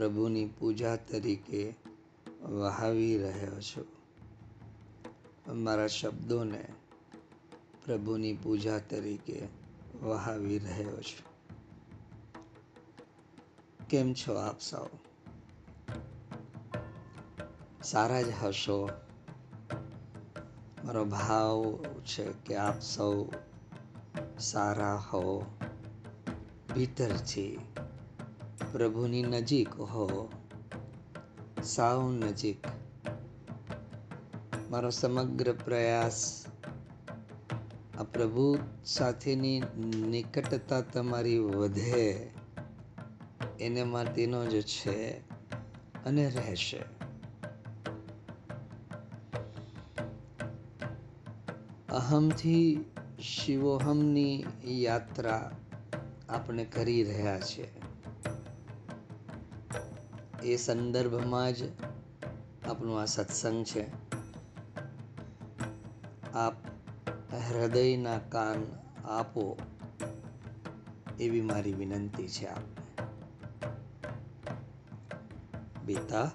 પ્રભુની પૂજા તરીકે વહાવી રહ્યો છું. મારા શબ્દોને પ્રભુની પૂજા તરીકે વહાવી રહ્યો છું. કેમ છો આપ સૌ? સારા જ હશો? મારો ભાવ છે કે આપ સૌ સારા હો. ભીતરથી પ્રભુની નજીક હો સાવ નજીક. મારો સમગ્ર પ્રયાસ આ પ્રભુ સાથેની નિકટતા તમારી વધે, એને માટેનો જ છે અને રહેશે. અહમથી શિવોહમની યાત્રા આપણે કરી રહ્યા છે એ સંદર્ભમાં જ આપણું આ સત્સંગ છે. આપ હૃદયના કાન આપો એવી મારી વિનંતી છે આપને બેટા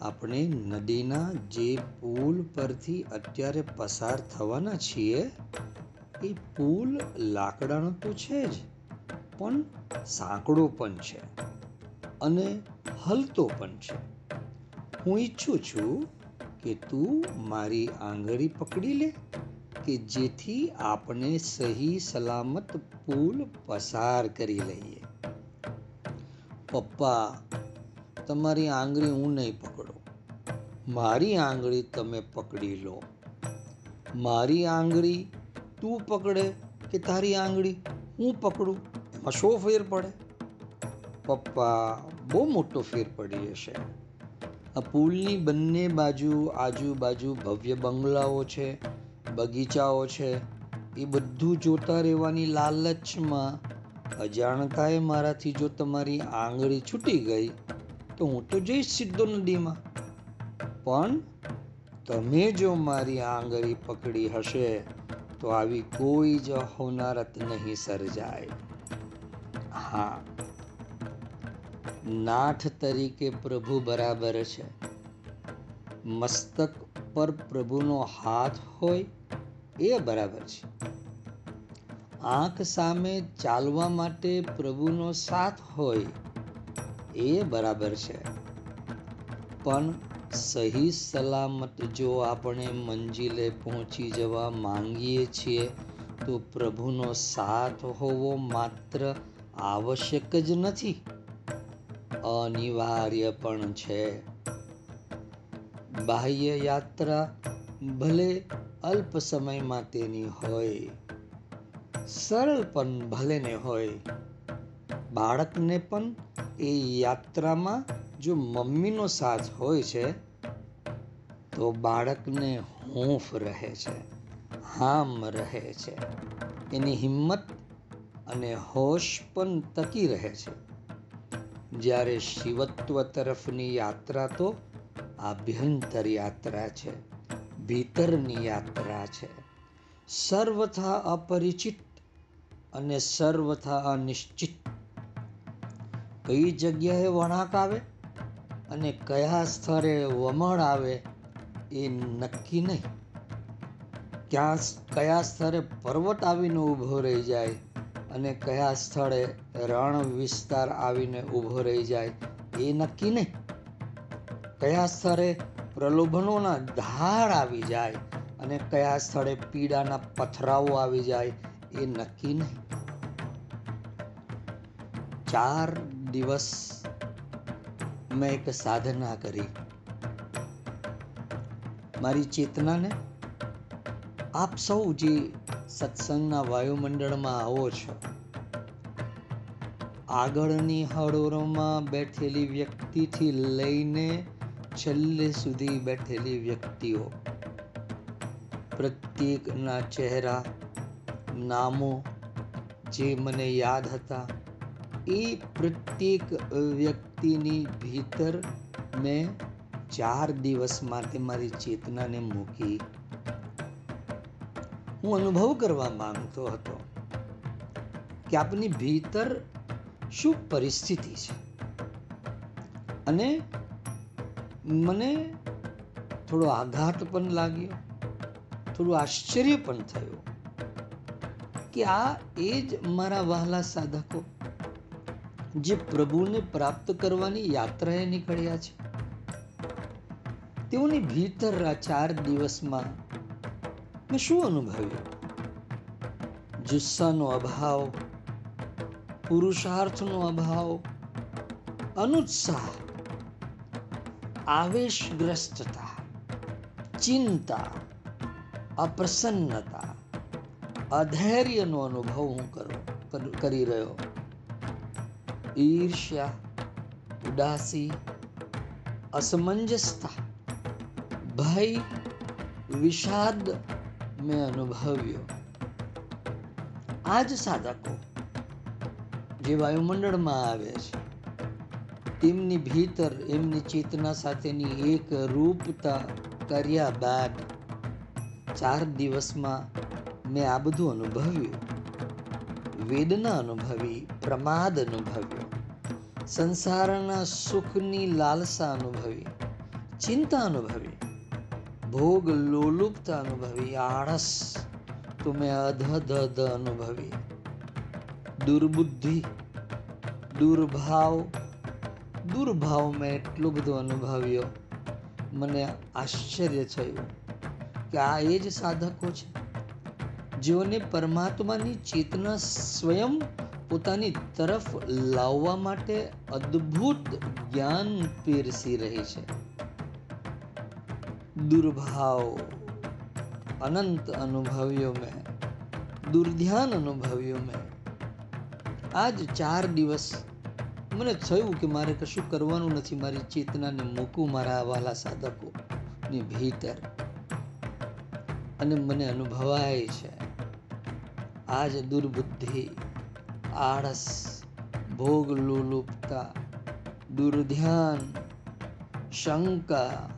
આપણે નદીના જે પુલ પરથી અત્યારે પસાર થવાના છીએ, એ પુલ લાકડાનો તો છે જ, પણ સાંકડો પણ છે. અને હલતો પણ છે. હું ઈચ્છું છું કે તું મારી આંગળી પકડી લે કે જેથી આપણે સહી સલામત પુલ પસાર કરી લઈએ. પપ્પા, તમારી આંગળી હું નહીં પકડો. મારી આંગળી તમે પકડી લો. મારી આંગળી તું પકડે કે તારી આંગળી હું પકડું? એમાં શો ફેર પડે? પપ્પા બહુ મોટો ફેર પડી જશે આ પુલની બંને બાજુ આજુબાજુ ભવ્ય બંગલાઓ છે, બગીચાઓ છે. એ બધું જોતા રહેવાની લાલચમાં અજાણતાએ મારાથી જો તમારી આંગળી છૂટી ગઈ, તો હું તો જઈશ સીધો નદીમાં. પણ તમે જો મારી આંગળી પકડી હશે, તો આવી કોઈ જ હોનારત નહીં સર્જાય. હા નાઠ તરીકે પ્રભુ બરાબર છે. મસ્તક પર પ્રભુનો હાથ હોય એ બરાબર છે. આંખ સામે ચાલવા માટે પ્રભુનો સાથ હોય એ બરાબર છે. પણ સહી સલામત જો આપણે મંજિલે પહોંચી જવા માંગીએ છીએ, તો પ્રભુનો સાથ હોવો માત્ર આવશ્યક જ નથી. અનિવાર્ય પણ છે. બાહ્ય યાત્રા ભલે અલ્પ સમયમાં તેની હોય, સરળ પણ ભલે ને હોય. બાળકને પણ એ યાત્રામાં જો મમ્મીનો સાથ હોય છે, તો બાળકને હૂંફ રહે છે, હામ રહે છે. એની હિંમત અને હોશ પણ તકી રહે છે. જ્યારે શિવત્વ તરફની યાત્રા તો આભ્યંતર યાત્રા છે, ભીતરની યાત્રા છે. સર્વથા અપરિચિત અને સર્વથા અનિશ્ચિત. કઈ જગ્યાએ વળાંક આવે અને કયા સ્થળે વમળ આવે એ નક્કી નહીં. ક્યાં કયા સ્થળે પર્વત આવીને ઊભો રહી જાય અને કયા સ્થળે રણ વિસ્તાર આવીને ઊભો રહી જાય એ નક્કી નહીં. કયા સ્થળે પ્રલોભનોના ધાર આવી જાય અને કયા સ્થળે પીડાના પથરાઓ આવી જાય એ નક્કી નહીં. ચાર દિવસ મેં એક સાધના કરી. મારી ચેતનાને આપ સૌ જે સત્સંગના વાયુમંડળમાં આવો છો. આગળની હરોળમાં બેઠેલી વ્યક્તિથી લઈને છેલ્લે સુધી બેઠેલી વ્યક્તિઓ. પ્રત્યેકના ચહેરા, નામો જે મને યાદ હતા, એ પ્રત્યેક વ્યક્તિની ભીતર મેં ચાર દિવસ માટે મારી ચેતનાને મૂકી. હું અનુભવ કરવા માંગતો હતો કે આપની ભીતર શું પરિસ્થિતિ છે? અને મને થોડો આઘાત પણ લાગ્યો, થોડું આશ્ચર્ય પણ થયું કે આ એ જ મારા વહાલા સાધકો જે પ્રભુને પ્રાપ્ત કરવાની યાત્રાએ નીકળ્યા છે. તેઓની ભીતર આ ચાર દિવસમાં મેં શું અનુભવ્યું જુસ્સાનો અભાવ પુરુષાર્થનો અભાવ અનુત્સાહ આવેશગ્રસ્તતા ચિંતા અપ્રસન્નતા અધૈર્યનો અનુભવ હું કરું કરી રહ્યો ઈર્ષ્યા ઉદાસી અસમંજસતા ભય વિષાદ મેં અનુભવ્યો. આ જ સાધકો જે વાયુમંડળમાં આવે છે, તેમની ભીતર, એમની ચેતના સાથેની એક રૂપતા કર્યા બાદ ચાર દિવસમાં મેં આ બધું અનુભવ્યું. વેદના અનુભવી, પ્રમાદ અનુભવ્યો, સંસારના સુખની લાલસા અનુભવી, ચિંતા અનુભવી ભોગ લોલુપતા અનુભવી, આળસ તો મેં અધધ અનુભવી. દુર્બુદ્ધિ, દુર્ભાવ દુર્ભાવ મેં એટલું બધું અનુભવ્યો. મને આશ્ચર્ય થયું કે આ એ જ સાધકો છે, જેઓને પરમાત્માની ચેતના સ્વયં પોતાની તરફ લાવવા માટે અદ્ભુત જ્ઞાન પીરસી રહી છે. દુર્ભાવ. અનંત અનુભવ્યો મેં. દુર્ધ્યાન અનુભવ્યો મેં. આજ ચાર દિવસ મને થયું કે મારે કશું કરવાનું નથી. મારી ચેતનાને મૂકું મારા વાલા સાધકો ની ભીતર. અને મને અનુભવાય છે. આજ દુર્બુદ્ધિ, આળસ, ભોગ લોલુપતા, દુર્ધ્યાન, શંકા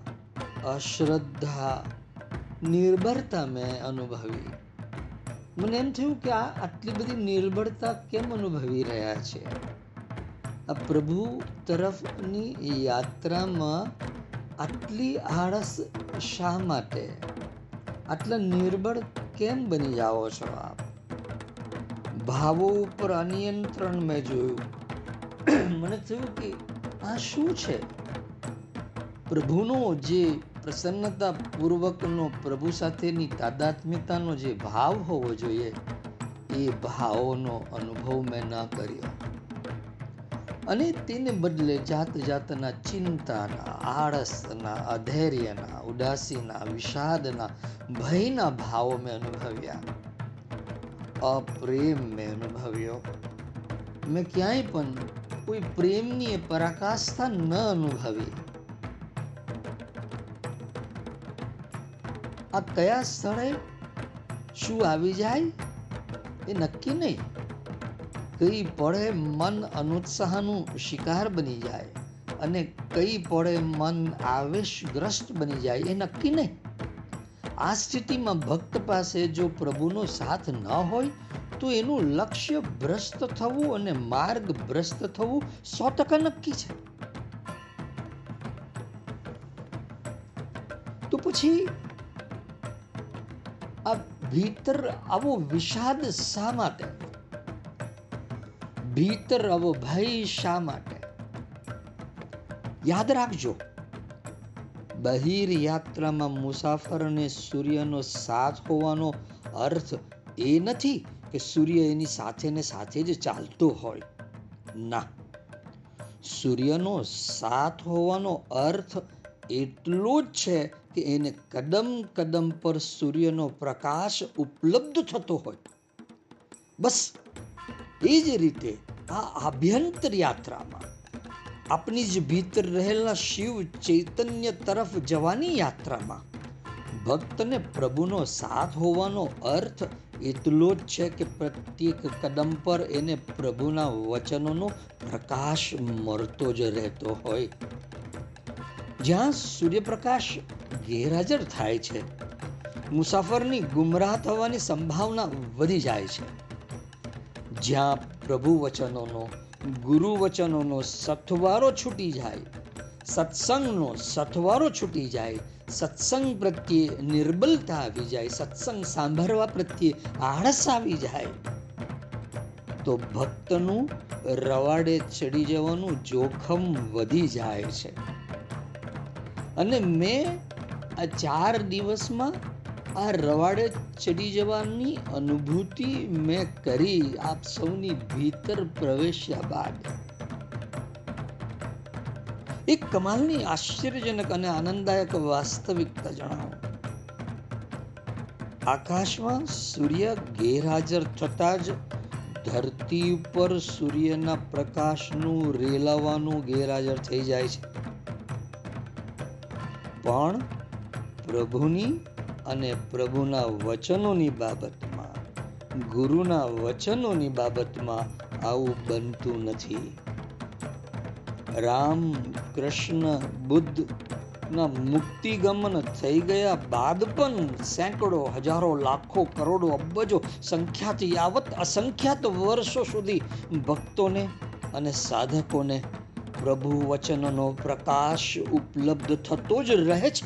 અશ્રદ્ધા નિર્ભરતા મેં અનુભવી. મને એમ થયું કે આ આટલી બધી નિર્ભરતા કેમ અનુભવી રહ્યા છે? આ પ્રભુ તરફની યાત્રામાં આટલી આળસ શા માટે? આટલા નિર્બળ કેમ બની જાઓ છો આપ? ભાવો ઉપર અનિયંત્રણ મેં જોયું. મને થયું કે આ શું છે? પ્રભુનો જે પ્રસન્નતા પૂર્વકનો પ્રભુ સાથેની તાદાત્મ્યતાનો જે ભાવ હોવો જોઈએ, એ ભાવોનો અનુભવ મેં ન કર્યો. અને તેને બદલે જાત જાતના ચિંતાના, આળસના, અધૈર્યના, ઉદાસીના, વિષાદના, ભયના ભાવો મેં અનુભવ્યા. અપ્રેમ મેં અનુભવ્યો. મેં ક્યાંય પણ કોઈ પ્રેમની પરાકાષ્ઠા ન અનુભવી. આ કયા સ્થળે શું આવી જાય એ નક્કી નહીં. કઈ પડે મન અનુત્સાહનું શિકાર બની જાય અને કઈ પડે મન આવેશગ્રસ્ત બની જાય એ નક્કી નહીં. આ સ્થિતિમાં ભક્ત પાસે જો પ્રભુનો સાથ ન હોય, તો એનું લક્ષ્ય ભ્રષ્ટ થવું અને માર્ગ ભ્રષ્ટ થવું સો ટકા નક્કી છે. તો પછી આ ભીતર આવો વિષાદ શા માટે ભીતર આવો ભય શા માટે યાદ રાખજો બહિર યાત્રામાં મુસાફરને સૂર્યનો સાથ હોવાનો અર્થ એ નથી કે સૂર્ય એની સાથે ને સાથે જ ચાલતો હોય. ના, સૂર્યનો સાથ હોવાનો અર્થ એટલો જ છે કે એને કદમ કદમ પર સૂર્યનો પ્રકાશ ઉપલબ્ધ થતો હોય. બસ, એ જ રીતે આ આભ્યંતર યાત્રામાં આપની જ ભીતર રહેલા શિવ ચૈતન્ય તરફ જવાની યાત્રામાં ભક્તને પ્રભુનો સાથ હોવાનો અર્થ એટલો જ છે કે પ્રત્યેક કદમ પર એને પ્રભુના વચનોનો પ્રકાશ મળતો જ રહેતો હોય. જ્યાં સૂર્યપ્રકાશ ગેરહાજર થાય છે. મુસાફરની ગુમરાહ થવાની સંભાવના વધી જાય છે. જ્યાં પ્રભુ વચનોનો, ગુરુ વચનોનો સથવારો છૂટી જાય, સત્સંગનો સથવારો છૂટી જાય, સત્સંગ પ્રત્યે નિર્બલતા આવી જાય, સત્સંગ સાંભળવા પ્રત્યે આળસ આવી જાય. તો ભક્તનું રવાડે ચડી જવાનું જોખમ વધી જાય છે. અને મેં આ ચાર દિવસમાં આ રવાડે ચડી જવાની અનુભૂતિ મેં કરી. આપ સૌની ભીતર પ્રવેશ્યા બાદ. એક કમાલની આશ્ચર્યજનક અને આનંદદાયક વાસ્તવિકતા જણાવો. આકાશમાં સૂર્ય ગેરહાજર થતા જ ધરતી ઉપર સૂર્યના પ્રકાશનું રેલાવાનું ગેરહાજર થઈ જાય છે. પણ પ્રભુની અને પ્રભુના વચનોની બાબતમાં, ગુરુના વચનોની બાબતમાં આવું બનતું નથી. રામ કૃષ્ણ બુદ્ધ ના મુક્તિગમન થઈ ગયા બાદ પણ સેંકડો, હજારો, લાખો, કરોડો અબજો સંખ્યાત યાવત અસંખ્યાત વર્ષો સુધી ભક્તોને અને સાધકોને પ્રભુ વચનનો પ્રકાશ ઉપલબ્ધ થતો જ રહે છે.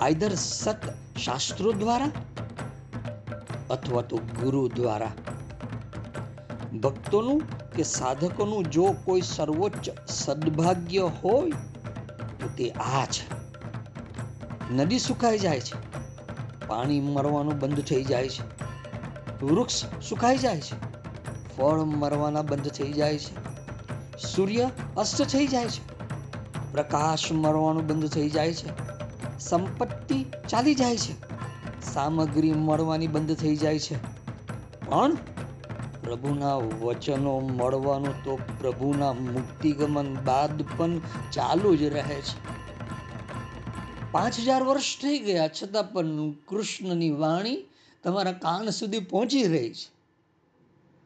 આઈધર સત શાસ્ત્રો દ્વારા અથવા તો ગુરુ દ્વારા. ભક્તોનું કે સાધકોનું જો કોઈ સર્વોચ્ચ સદભાગ્ય હોય, તો તે આ છે. નદી સુકાઈ જાય છે. પાણી મરવાનું બંધ થઈ જાય છે. વૃક્ષ સુકાઈ જાય છે. ફળ મરવાના બંધ થઈ જાય છે. સૂર્ય અસ્ત થઈ જાય છે. પ્રકાશ મળવાનું બંધ થઈ જાય છે. સંપત્તિ ચાલી જાય છે. સામગ્રી મળવાની બંધ થઈ જાય છે. પણ પ્રભુના વચનો મળવાનું તો પ્રભુના મુક્તિગમન બાદ પણ ચાલુ જ રહે છે. પાંચ હજાર વર્ષ થઈ ગયા, છતાં પણ કૃષ્ણની વાણી તમારા કાન સુધી પહોંચી રહી છે.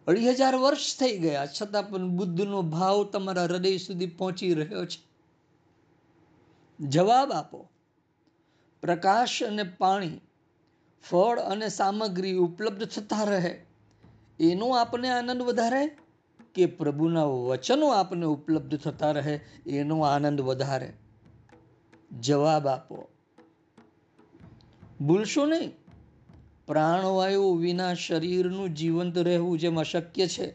અઢી હજાર વર્ષ થઈ ગયા છતાં પણ બુદ્ધનો ભાવ તમારા હૃદય સુધી પહોંચી રહ્યો છે. જવાબ આપો. પ્રકાશ અને પાણી, ફળ અને સામગ્રી ઉપલબ્ધ થતા રહે. એનો આપને આનંદ વધારે કે પ્રભુના વચનો આપને ઉપલબ્ધ થતા રહે? એનો આનંદ વધારે. જવાબ આપો. ભૂલશો નહીં. પ્રાણવાયુ વિના શરીરનું જીવંત રહેવું જેમ અશક્ય છે,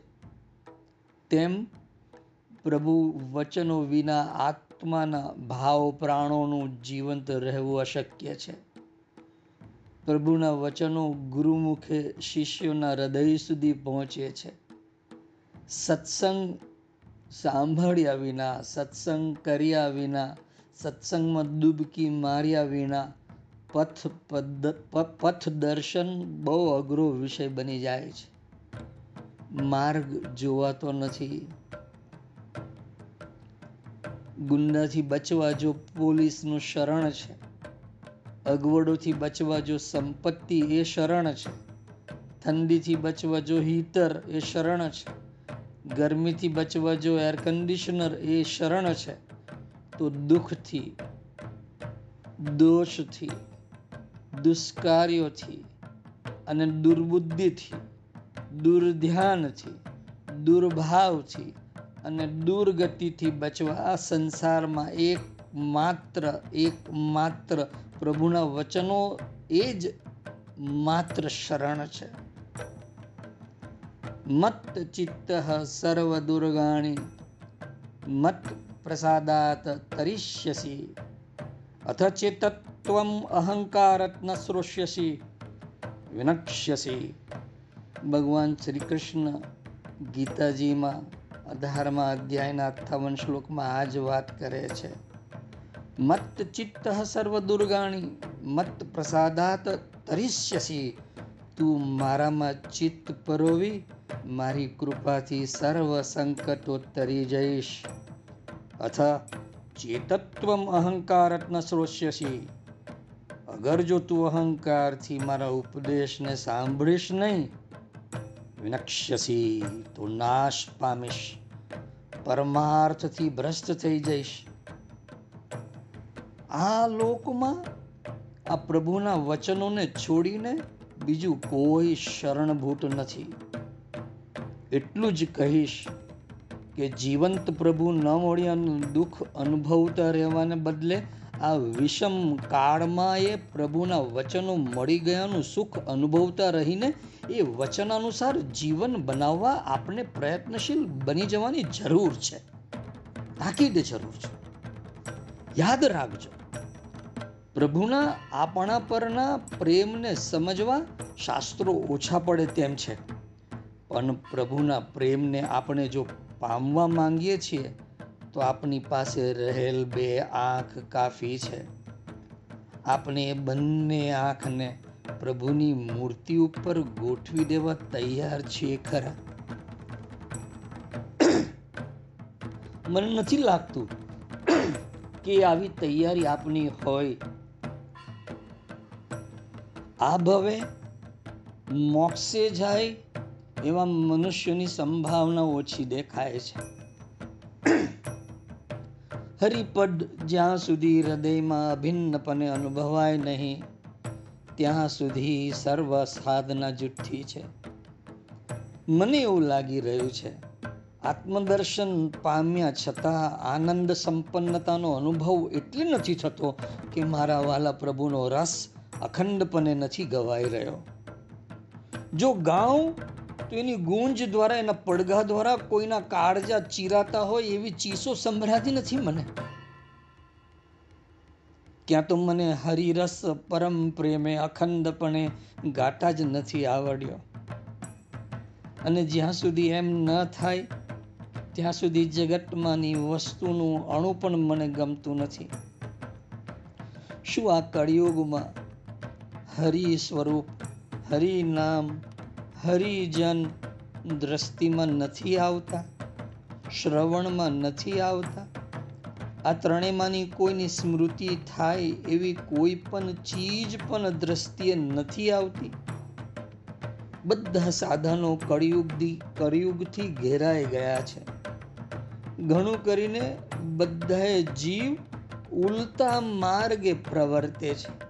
તેમ પ્રભુ વચનો વિના આત્માના ભાવ પ્રાણોનું જીવંત રહેવું અશક્ય છે. પ્રભુના વચનો ગુરુમુખે શિષ્યોના હૃદય સુધી પહોંચે છે. સત્સંગ સાંભળ્યા વિના, સત્સંગ કર્યા વિના, સત્સંગમાં ડૂબકી માર્યા વિના પથ પથ દર્શન બહુ અઘરો વિષય બની જાય છે. માર્ગ જોવાતો નથી. ગુંડાથી બચવા જો પોલીસનું શરણ છે. અગવડોથી બચવા જો સંપત્તિ એ શરણ છે. ઠંડીથી બચવા જો હીટર એ શરણ છે. ગરમીથી બચવા જો એર કન્ડિશનર એ શરણ છે. તો દુઃખથી, દોષથી દુષ્કાર્યોથી અને દુર્બુદ્ધિથી, દુર્ધ્યાનથી, દુર્ભાવથી અને દુર્ગતિથી બચવા આ સંસારમાં એક માત્ર એક માત્ર પ્રભુના વચનો એ જ માત્ર શરણ છે. મત ચિત્ત સર્વ દુર્ગાણી મત પ્રસાદાત તરિષ્યસી. અથ ચેતત્વમ અહંકારત ન શ્રોષ્યસી વિનક્ષ્યસી ભગવાન શ્રી કૃષ્ણ ગીતાજીમાં અઢારમા અધ્યાયના અઠ્ઠાવન શ્લોકમાં આ જ વાત કરે છે મત ચિત્ત સર્વ દુર્ગાણી મત પ્રસાદાત તરિષ્યસી તું મારામાં ચિત્ત પરોવી મારી કૃપાથી સર્વ સંકટોત્તરી જઈશ અથ ચેતત્વ અહંકારત્ન શ્રોષ્યસી અગર જો તું અહંકારથી મારા ઉપદેશને સાંભળીશ નહીં. વિનક્ષ્યસી તું નાશ પામીશ. પરમાર્થથી ભ્રષ્ટ થઈ જઈશ. આ લોકમાં આ પ્રભુના વચનોને છોડીને બીજું કોઈ શરણભૂત નથી. એટલું જ કહીશ કે જીવંત પ્રભુ ન મળ્યાનું દુઃખ અનુભવતા રહેવાને બદલે આ વિષમ કાળમાં એ પ્રભુના વચનો મળી ગયાનું સુખ અનુભવતા રહીને એ વચનાનુસાર જીવન બનાવવા આપણે પ્રયત્નશીલ બની જવાની જરૂર છે. તાકીદ જરૂર છે. યાદ રાખજો, પ્રભુના આપણા પરના પ્રેમને સમજવા શાસ્ત્રો ઓછા પડે તેમ છે. પણ પ્રભુના પ્રેમને આપણે જો પામવા માંગીએ છીએ તો આપની પાસે રહેલ બે આંખ કાફી છે. આપણે બંને આંખને પ્રભુની મૂર્તિ ઉપર ગોઠવી દેવા તૈયાર છીએ ખરા. મને નથી લાગતું કે આવી તૈયારી આપની હોય. આ ભવે મોક્ષે જાય એવા મનુષ્યની સંભાવના ઓછી દેખાય છે. હરિપદ જ્યાં સુધી હૃદયમાં અભિન્નપણે અનુભવાય નહીં, ત્યાં સુધી સર્વ સાધના જુઠ્ઠી છે. મને એવું લાગી રહ્યું છે, આત્મદર્શન પામ્યા છતાં આનંદ સંપન્નતાનો અનુભવ એટલે નથી થતો કે મારા વાલા પ્રભુનો રસ અખંડપણે નથી ગવાઈ રહ્યો. જો ગાઉં તો એની ગુંજ દ્વારા, એના પડઘા દ્વારા કોઈના કાળજા ચીરાતા હોય એવી ચીસો સંભળાતી નથી મને. ક્યાં તો મને હરિરસ પરમ પ્રેમે, અખંડપણે ગાતા જ નથી આવડ્યો. અને જ્યાં સુધી એમ ન થાય, ત્યાં સુધી જગતમાંની વસ્તુનું અણુ પણ મને ગમતું નથી. શું આ કળિયુગમાં હરિ સ્વરૂપ, હરિ નામ હરિજન દ્રષ્ટિમાં નથી આવતા, શ્રવણમાં નથી આવતા. આ ત્રણેયમાંની કોઈની સ્મૃતિ થાય એવી કોઈ પણ ચીજ પણ દ્રષ્ટિએ નથી આવતી. બધા સાધનો કળિયુગથી કળિયુગથી ઘેરાઈ ગયા છે. ઘણું કરીને બધાએ જીવ ઉલટા માર્ગે પ્રવર્તે છે.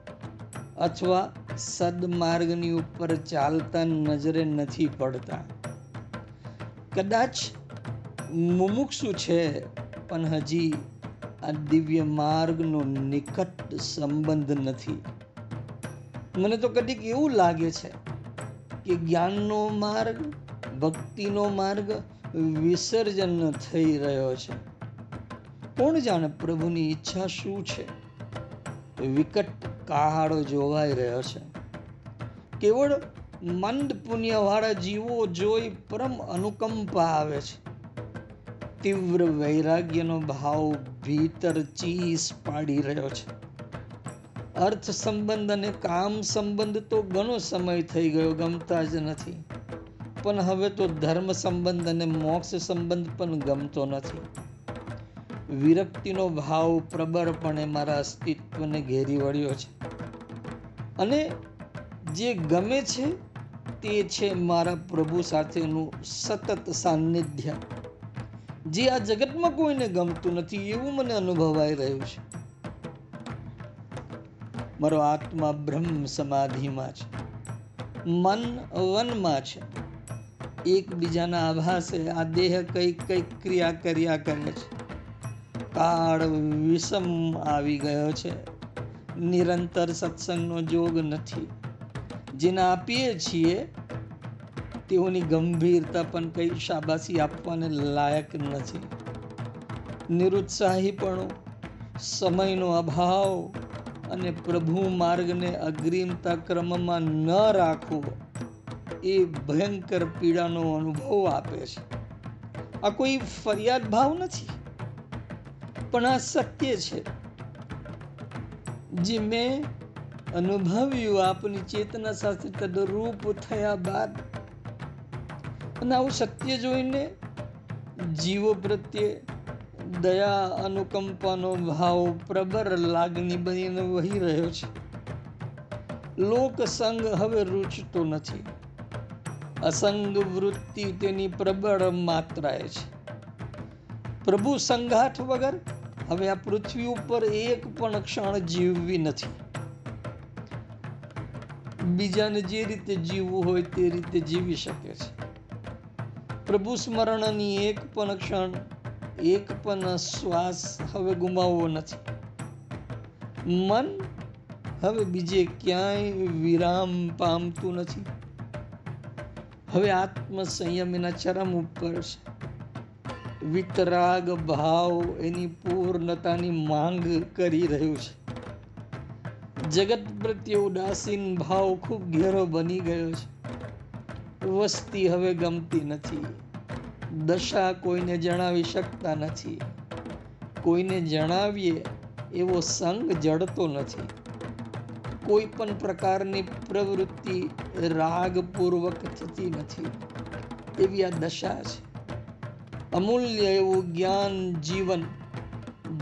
અથવા સદમાર્ગની ઉપર ચાલતા નજરે નથી પડતા. કદાચ મુમુક્ષુ છે, પણ હજી આ દિવ્ય માર્ગનો નિકટ સંબંધ નથી. મને તો કદીક એવું લાગે છે કે જ્ઞાનનો માર્ગ, ભક્તિનો માર્ગ વિસર્જન થઈ રહ્યો છે. કોણ જાણે પ્રભુની ઈચ્છા શું છે? વિકટ કાહાડો જોવાઈ રહ્યો છે. કેવળ મંદ પુણ્યવાળા જીવો જોઈ પરમ અનુકંપા આવે છે. તીવ્ર વૈરાગ્યનો ભાવ ભીતર ચીસ પાડી રહ્યો છે. અર્થ સંબંધ અને કામ સંબંધ તો ઘણો સમય થઈ ગયો, ગમતા જ નથી. પણ હવે તો ધર્મ સંબંધ અને મોક્ષ સંબંધ પણ ગમતો નથી. વિરક્તિનો ભાવ પ્રબળપણે મારા અસ્તિત્વને ઘેરી વળ્યો છે. અને જે ગમે છે તે છે મારા પ્રભુ સાથેનું સતત સાનિધ્ય. જે આ જગતમાં કોઈને ગમતું નથી એવું મને અનુભવાઈ રહ્યું છે. મારો આત્મા બ્રહ્મ સમાધિમાં છે. મન વનમાં છે. એકબીજાના આભાસે આ દેહ કઈ કઈ ક્રિયા કર્યા કરે છે. કાળ વિષમ આવી ગયો છે. નિરંતર સત્સંગનો જોગ નથી. જેને આપીએ છીએ, તેઓની ગંભીરતા પણ કઈ શાબાશી આપવાને લાયક નથી. નિરુત્સાહીપણું, સમયનો અભાવ અને પ્રભુ માર્ગને અગ્રિમતા ક્રમમાં ન રાખવો, એ ભયંકર પીડાનો અનુભવ આપે છે. આ કોઈ ફરિયાદ ભાવ નથી, પણ આ સત્ય છે. જે મેં અનુભવ્યું આપની ચેતના સાથે તદરૂપ થયા બાદ. અને આવું સત્ય જોઈને જીવો પ્રત્યે દયા, અનુકંપાનો ભાવ પ્રબળ લાગણી બનીને વહી રહ્યો છે. લોકસંગ હવે રૂચતો નથી. અસંગ વૃત્તિ તેની પ્રબળ માત્રાએ છે. પ્રભુ સંઘાઠ વગર હવે આ પૃથ્વી ઉપર એક પણ ક્ષણ જીવવી નથી. બીજાને જે રીતે જીવવું હોય તે રીતે જીવી શકે છે. પ્રભુ સ્મરણની એક પણ ક્ષણ, એક પણ શ્વાસ હવે ગુમાવવો નથી. મન હવે બીજે ક્યાંય વિરામ પામતું નથી. હવે આત્મ સંયમ એના ચરમ ઉપર છે. વિતરાગ ભાવ એની પૂર્ણતાની માંગ કરી રહ્યું છે. જગત પ્રત્યે ઉદાસીન ભાવ ખૂબ ઘેરો બની ગયો છે. વસ્તી હવે ગમતી નથી. દશા કોઈને જણાવી શકતા નથી. કોઈને જણાવીએ એવો સંગ જડતો નથી. કોઈ પણ પ્રકારની પ્રવૃત્તિ રાગપૂર્વક થતી નથી. એવી આ દશા છે. અમૂલ્ય એવું જ્ઞાન જીવન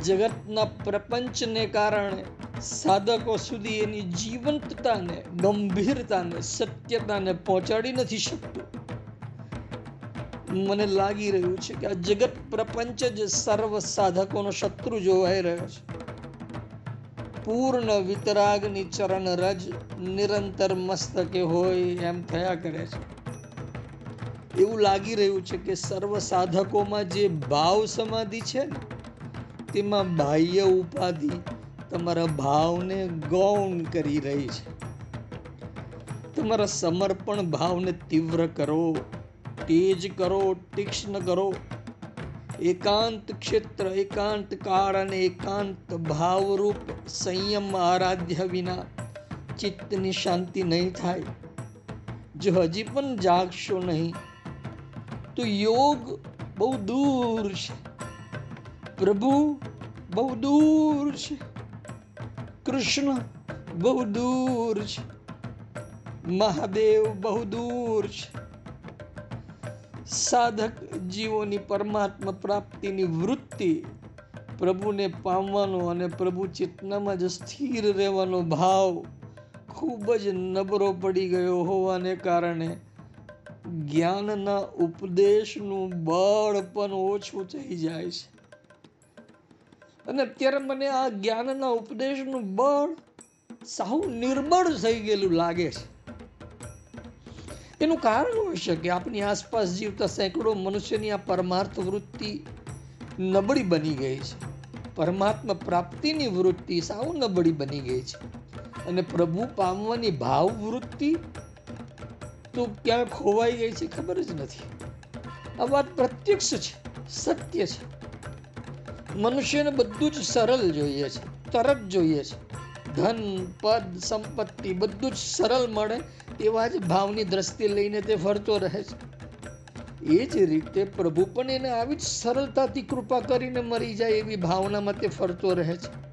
જગતના પ્રપંચને કારણે સાધકો સુધી એની જીવંતતાને, ગંભીરતાને, સત્યતાને પહોંચાડી નથી શકતું. મને લાગી રહ્યું છે કે આ જગત પ્રપંચ જ સર્વ સાધકોનો શત્રુ જોવાઈ રહ્યો છે. પૂર્ણ વિતરાગની ચરણ રજ નિરંતર મસ્તકે હોય એમ થયા કરે છે. એવું લાગી રહ્યું છે કે સર્વ સાધકોમાં જે ભાવ સમાધિ છે તેમાં બાહ્ય ઉપાધિ તમારા ભાવને ગૌણ કરી રહી છે. તમારા સમર્પણ ભાવને તીવ્ર કરો, તેજ કરો, તીક્ષ્ણ કરો. એકાંત ક્ષેત્ર, એકાંત કાળ અને એકાંત ભાવરૂપ સંયમ આરાધ્ય વિના ચિત્તની શાંતિ નહીં થાય. જો હજી પણ જાગશો નહીં, તો યોગ બહુ દૂર છે. પ્રભુ બહુ દૂર છે. કૃષ્ણ બહુ દૂર છે. મહાદેવ બહુ દૂર છે. સાધક જીવોની પરમાત્મા પ્રાપ્તિની વૃત્તિ પ્રભુને પામવાનો અને પ્રભુ ચેતનામાં જ સ્થિર રહેવાનો ભાવ ખૂબ જ નબળો પડી ગયો હોવાને કારણે જ્ઞાનના ઉપદેશનું બળ પણ ઓછું થઈ જાય છે. અને અત્યારે મને આ જ્ઞાનના ઉપદેશનું બળ સાવ નિર્બળ થઈ ગયેલું લાગે છે. એનું કારણ હોઈ શકે આપણી આસપાસ જીવતા સેંકડો મનુષ્યની આ પરમાર્થ વૃત્તિ નબળી બની ગઈ છે. પરમાત્મા પ્રાપ્તિની વૃત્તિ સાવ નબળી બની ગઈ છે. અને પ્રભુ પામવાની ભાવ વૃત્તિ તો ક્યાં ખોવાઈ ગઈ છે ખબર જ નથી. આ વાત પ્રત્યક્ષ છે, સત્ય છે. મનુષ્યને બધું જ સરળ જોઈએ છે, તરત જોઈએ છે. ધન, પદ, સંપત્તિ બધું જ સરળ મળે એવા જ ભાવની દ્રષ્ટિ લઈને તે ફરતો રહે છે. એ જ રીતે પ્રભુ પણ એને આવી જ સરળતાથી કૃપા કરીને મરી જાય એવી ભાવનામાં તે ફરતો રહે છે.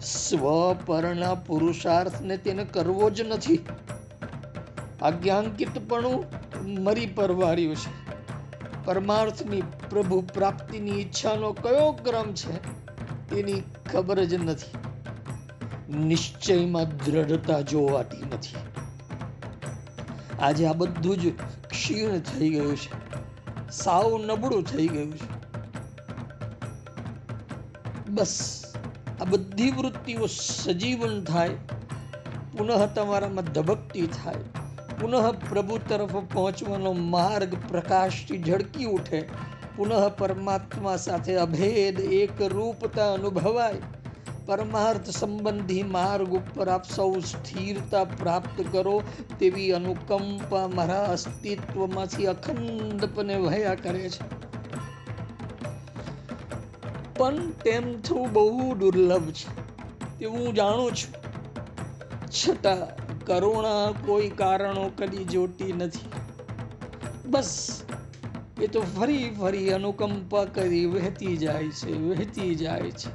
સ્વપરના પુરુષાર્થને તેને કરવો જ નથી. આજ્ઞાંકિતપણું મરી પરવાર્યું છે. પરમાર્થની પ્રભુ પ્રાપ્તિની ઈચ્છાનો કયો ક્રમ છે તેની ખબર જ નથી. નિશ્ચયમાં દ્રઢતા જોવાતી નથી. આજે આ બધું જ ક્ષીણ થઈ ગયું છે. સાવ નબળું થઈ ગયું છે. બસ, આ બધી વૃત્તિઓ સજીવન થાય, પુનઃ તમારામાં ધબકતી થાય. પુનઃ પ્રભુ તરફ પહોંચવાનો માર્ગ પ્રકાશથી ઝળકી ઉઠે. પુનઃ પરમાત્મા સાથે અભેદ એક રૂપતા અનુભવાય. પરમાર્થ સંબંધી માર્ગ ઉપર આપ સૌ સ્થિરતા પ્રાપ્ત કરો. તેવી અનુકંપા મારા અસ્તિત્વમાંથી અખંડપણે વહ્યા કરે છે. પણ તેમ થવું બહુ દુર્લભ છે. તે હું જાણું છું. છતાં કરુણા કોઈ કારણો કદી જોતી નથી. બસ, એ તો ફરી ફરી અનુકંપા કરી વહેતી જાય છે, વહેતી જાય છે.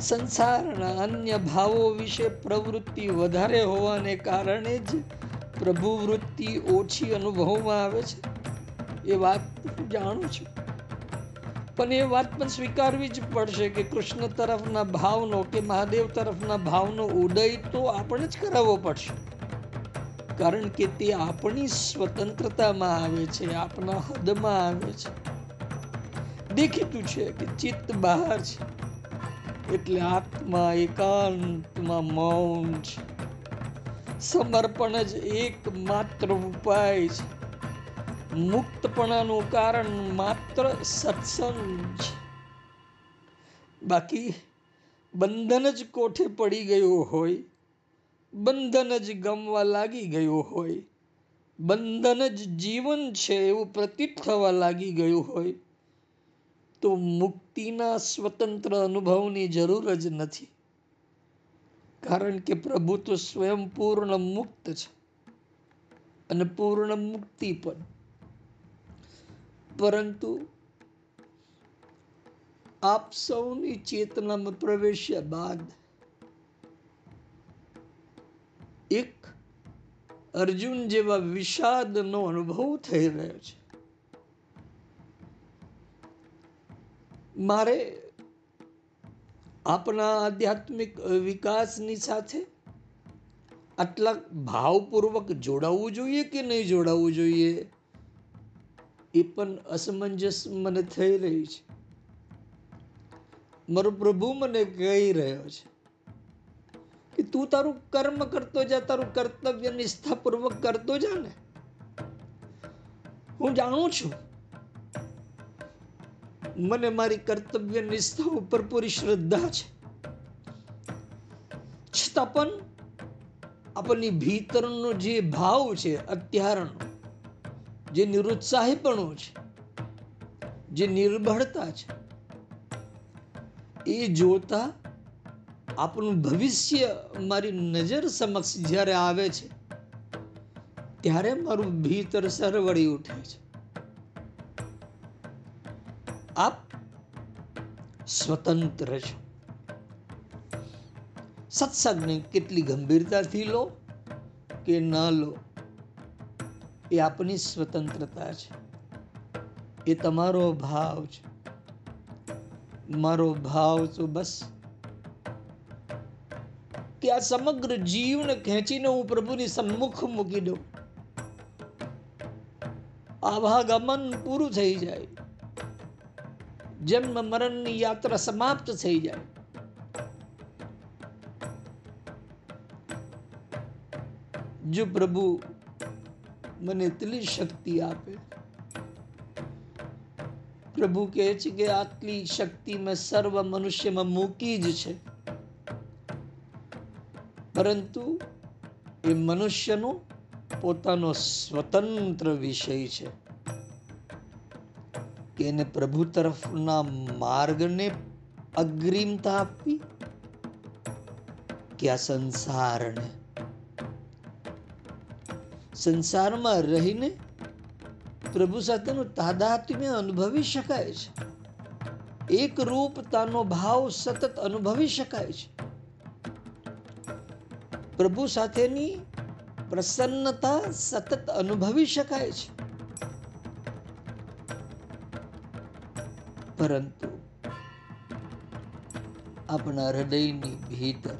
સંસારના અન્ય ભાવો વિશે પ્રવૃત્તિ વધારે હોવાને કારણે જ પ્રભુ વૃત્તિ ઓછી અનુભવમાં આવે છે. એ વાત જાણું છું. પણ એ વાત પણ સ્વીકારવી જ પડશે કે કૃષ્ણ તરફના ભાવનો કે મહાદેવ તરફના ભાવનો ઉદય તો આપણે જ કરાવવો પડશે. કારણ કે તે આપણી સ્વતંત્રતામાં આવે છે, આપણા હદમાં આવે છે. દેખીતું છે કે ચિત્ત બહાર છે, એટલે આત્મા એકાંતમાં મૌન છે. સમર્પણ જ એકમાત્ર ઉપાય છે. મુક્તપણાનું કારણ માત્ર સત્સંગ બાકી બંધન જ કોઠે પડી ગયું હોય, બંધન જ ગમવા લાગી ગયું હોય, બંધન જ જીવન છે એવું પ્રતીત થવા લાગી ગયું હોય, તો મુક્તિના સ્વતંત્ર અનુભવની જરૂર જ નથી. કારણ કે પ્રભુ તો સ્વયં પૂર્ણ મુક્ત છે અને પૂર્ણ મુક્તિ પણ. પરંતુ આપ સૌની ચેતનામાં પ્રવેશ્યા બાદ એક અર્જુન જેવા વિષાદનો અનુભવ થઈ રહ્યો છે. મારે આપણા આધ્યાત્મિક વિકાસની સાથે આટલા ભાવપૂર્વક જોડાવવું જોઈએ કે નહીં જોડાવવું જોઈએ? એ પણ અસમંજસ મને થઈ રહ્યું છે. મારો પ્રભુ મને કહી રહ્યો છે કે તું તારું કર્મ કરતો જા, તારું કર્તવ્ય નિષ્ઠાપૂર્વક કરતો જા ને. હું જાણું છું મને મારી કર્તવ્ય નિષ્ઠા ઉપર પૂરી શ્રદ્ધા છે. છતાં પણ આપણની ભીતરનો જે ભાવ છે, અત્યારનો જે નિરુત્સાહીપણું છે, જે નિર્બળતા છે, એ જોતા આપણું ભવિષ્ય મારી નજર સમક્ષ જ્યારે આવે છે, ત્યારે મારું ભીતર સરવડી ઉઠે છે. આપ સ્વતંત્ર છો. સત્સંગને કેટલી ગંભીરતાથી લો કે ન લો એ આપની સ્વતંત્રતા છે. એ તમારો ભાવ છે. મારો ભાવ તો બસ. કે આ સમગ્ર જીવને ખેંચીને હું પ્રભુની સન્મુખ મૂકી દઉં. આવાગમન પૂરું થઈ જાય. જન્મ મરણની યાત્રા સમાપ્ત થઈ જાય. જો પ્રભુ મને એટલી શક્તિ આપે. પ્રભુ કહે છે કે આટલી શક્તિ મેં સર્વ મનુષ્યમાં મૂકી જ છે. પરંતુ એ મનુષ્યનો પોતાનો સ્વતંત્ર વિષય છે કે એને પ્રભુ તરફના માર્ગને અગ્રિમતા આપવી કે આ સંસારને સંસારમાં રહીને પ્રભુ સાથેનો તાદાત્મ્ય અનુભવી શકાય છે. એક રૂપતાનો ભાવ સતત અનુભવી શકાય છે. પ્રભુ સાથેની પ્રસન્નતા સતત અનુભવી શકાય છે. પરંતુ આપણા હૃદયની ભીતર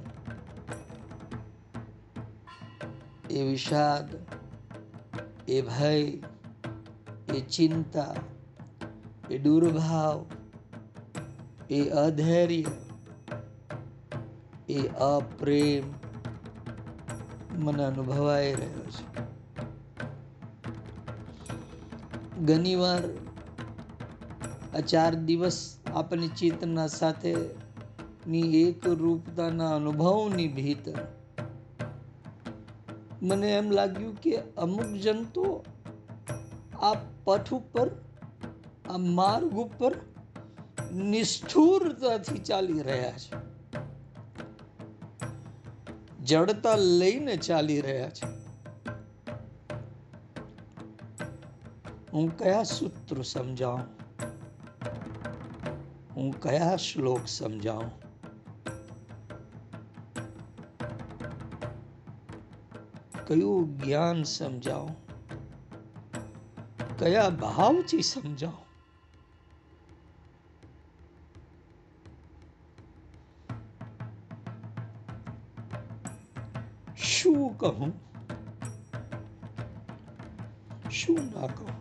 એ વિષાદ એ ભય, એ ચિંતા, એ દુર્ભાવ, એ અધૈર્ય, એ અપ્રેમ મને અનુભવાઈ રહ્યો છે. ઘણીવાર આ ચાર દિવસ આપણી ચેતના સાથે ની એક રૂપતાના અનુભવની ભીતર મને એમ લાગ્યું કે અમુક જંતુ આ પથ ઉપર, આ માર્ગ ઉપર નિષ્ઠુરતાથી ચાલી રહ્યા છે. જડતા લઈને ચાલી રહ્યા છે. હું કયા સૂત્ર સમજાવું? હું કયા શ્લોક સમજાવું? કયું જ્ઞાન સમજાવો? કયા ભાવથી સમજાવો? શું કહું? શું ના કહું?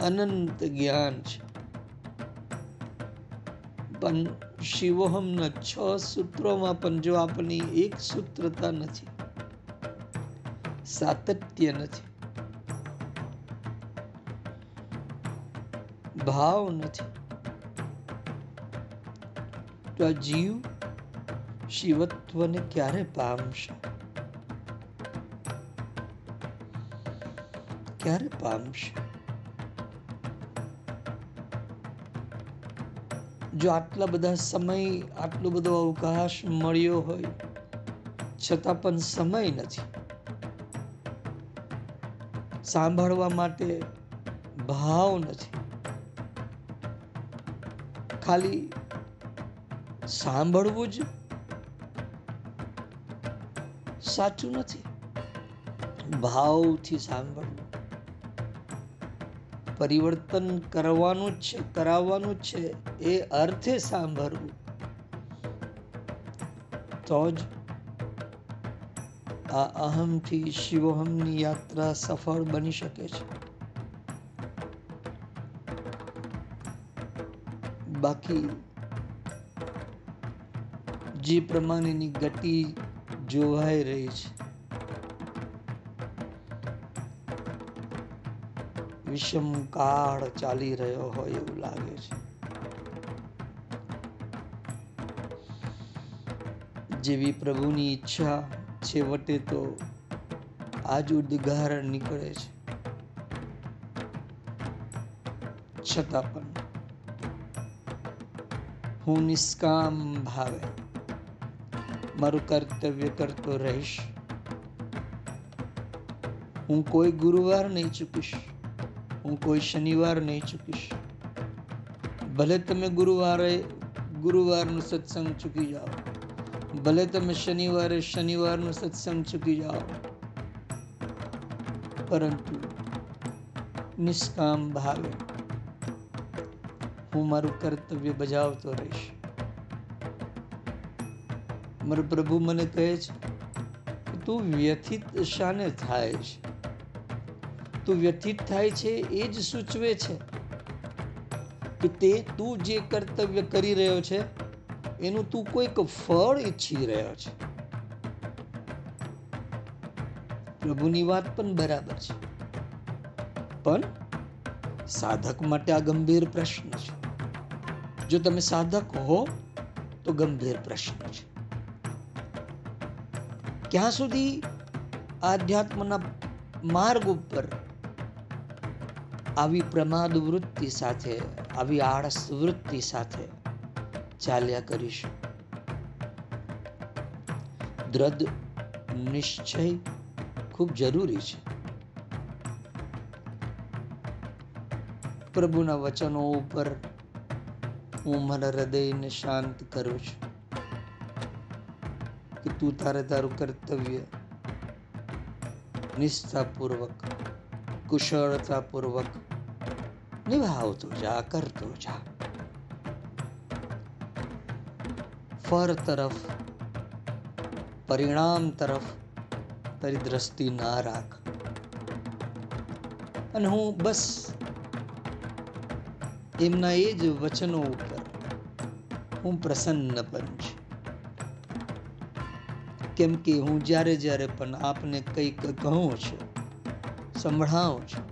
અનંત જ્ઞાન છે. પણ શિવોહમના છ સૂત્રોમાં પણ જો આપની એક સૂત્રતા નથી, સાતત્ય નથી, ભાવ નથી, તો આ જીવ શિવત્વને ક્યારે પામશે? ક્યારે પામશે? જો આટલા બધા સમય, આટલો બધો અવકાશ મળ્યો હોય, છતાં પણ સમય નથી. સાંભળવા માટે ભાવ નથી. ખાલી સાંભળવું જ સાચું નથી. ભાવથી સાંભળવું. પરિવર્તન કરવાનું છે, કરાવવાનું છે, એ અર્થે સાંભળવું. તો જ આ અહમથી શિવોહમની યાત્રા સફળ બની શકે છે. બાકી, જે પ્રમાણેની ગતિ જોવાઈ રહી છે વિષમ કાળ ચાલી રહ્યો હોય એવું લાગે છે. જેવી પ્રભુની ઈચ્છા છેવટે તો આજ ઉદ્ગાર નીકળે છે. છતાં પણ હું નિષ્કામ ભાવે મારું કર્તવ્ય કરતો રહીશ. હું કોઈ ગુરુવાર નહીં ચૂકીશ. હું કોઈ શનિવાર નહીં ચૂકીશ. ભલે તમે ગુરુવારે, ગુરુવારનો સત્સંગ ચૂકી જાઓ. ભલે તમે શનિવારે, શનિવારનો સત્સંગ ચૂકી જાઓ. પરંતુ નિષ્કામ ભાવે હું મારું કર્તવ્ય બજાવતો રહીશ. મારો પ્રભુ મને કહે છે તું વ્યથિત શાને થાય છે? તું વ્યથિત થાય છે, એ જ સૂચવે છે કે તે તું જે કર્તવ્ય કરી રહ્યો છે, એનું તું કોઈક ફળ ઈચ્છી રહ્યો છે. પ્રભુની વાત પણ બરાબર છે. પણ સાધક માટે આ ગંભીર પ્રશ્ન છે. જો તમે સાધક હો, તો ગંભીર પ્રશ્ન છે. ક્યાં સુધી આધ્યાત્મના માર્ગ ઉપર આવી પ્રમાદ વૃત્તિ સાથે, આવી આળસ વૃત્તિ સાથે ચાલ્યા કરીશું. દ્રઢ નિશ્ચય ખૂબ જરૂરી છે. પ્રભુના વચનો ઉપર હું મારા હૃદયને શાંત કરું છું કે તું તારે તારું કર્તવ્ય નિષ્ઠાપૂર્વક કુશળતાપૂર્વક નિભાવતો જા કરતો જા ફર તરફ પરિણામ તરફ તારી દ્રષ્ટિ ના રાખ અને હું બસ એમના એ જ વચનો ઉપર હું પ્રસન્ન બનું છું કેમ કે હું જ્યારે જ્યારે પણ આપને કંઈક કહું છું સંભળાવું છો.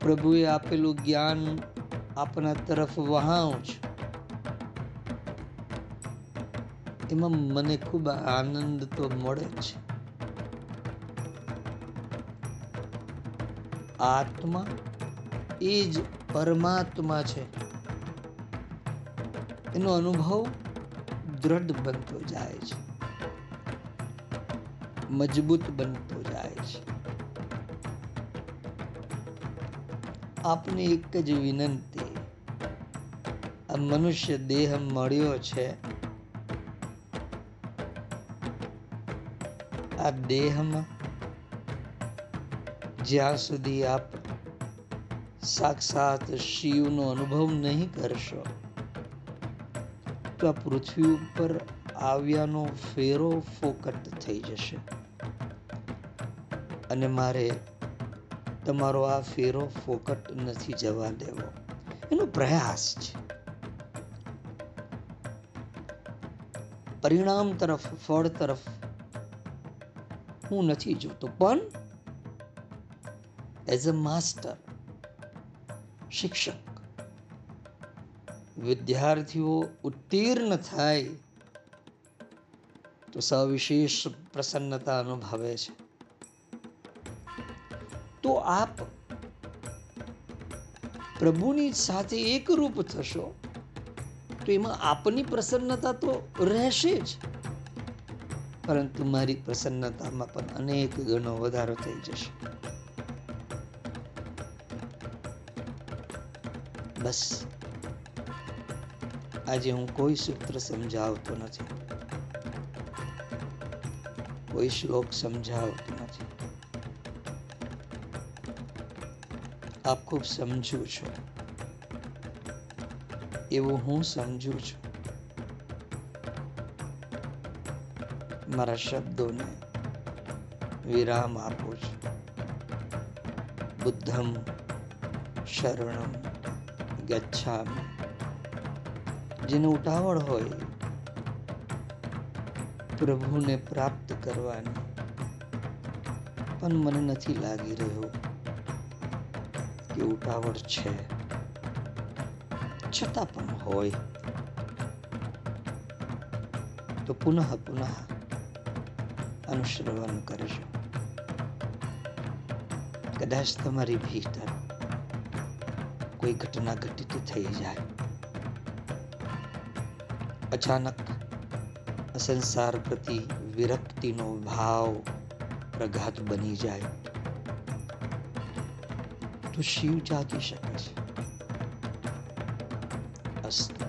પ્રભુએ આપેલું જ્ઞાન આપના તરફ વહાવો છો. એમાં મને ખૂબ આનંદ તો મળે છે. આત્મા એ જ પરમાત્મા છે. એનો અનુભવ દ્રઢ બનતો જાય છે. મજબૂત બનતો આપને એક જ વિનંતી. આ મનુષ્ય દેહ મળ્યો છે. આ દેહમાં જ્યાં સુધી આપ સાક્ષાત શિવનો અનુભવ નહીં કરશો, તો આ પૃથ્વી ઉપર આવ્યાનો ફેરો ફોકટ થઈ જશે. અને મારે તમારો આ ફેરો ફોકટ નથી જવા દેવો. એનો પ્રયાસ છે. પરિણામ તરફ, ફળ તરફ હું નથી જોતો, પણ એઝ અ માસ્ટર શિક્ષક, વિદ્યાર્થીઓ ઉત્તીર્ણ થાય તો સવિશેષ પ્રસન્નતા અનુભવે છે. તો આપ પ્રભુની સાથે એકરૂપ થશો. તો એમાં આપની પ્રસન્નતા તો રહેશે જ. પરંતુ મારી પ્રસન્નતામાં પણ અનેક ગણો વધારો થઈ જશે. બસ. આજે હું કોઈ સૂત્ર સમજાવતો નથી. કોઈ શ્લોક સમજાવતો આપ ખૂબ સમજુ છો. એવું હું સમજુ છું. મારા શબ્દોને વિરામ આપું છું. બુદ્ધમ, શરણમ, ગચ્છામ. જેને ઉતાવળ હોય, પ્રભુને પ્રાપ્ત કરવાની પણ મને નથી લાગી રહ્યું. કે ઉતાવળ છે? છતાં પણ હોય. તો પુનઃ પુનઃ અનુસરવાનું કરજો. કદાચ તમારી ભીતર કોઈ ઘટના ઘટિત થઈ જાય. અચાનક સંસાર પ્રતિ વિરક્તિનો ભાવ પ્રઘાત બની જાય. તો શિવ જાગી શકે છે. અસ્તુ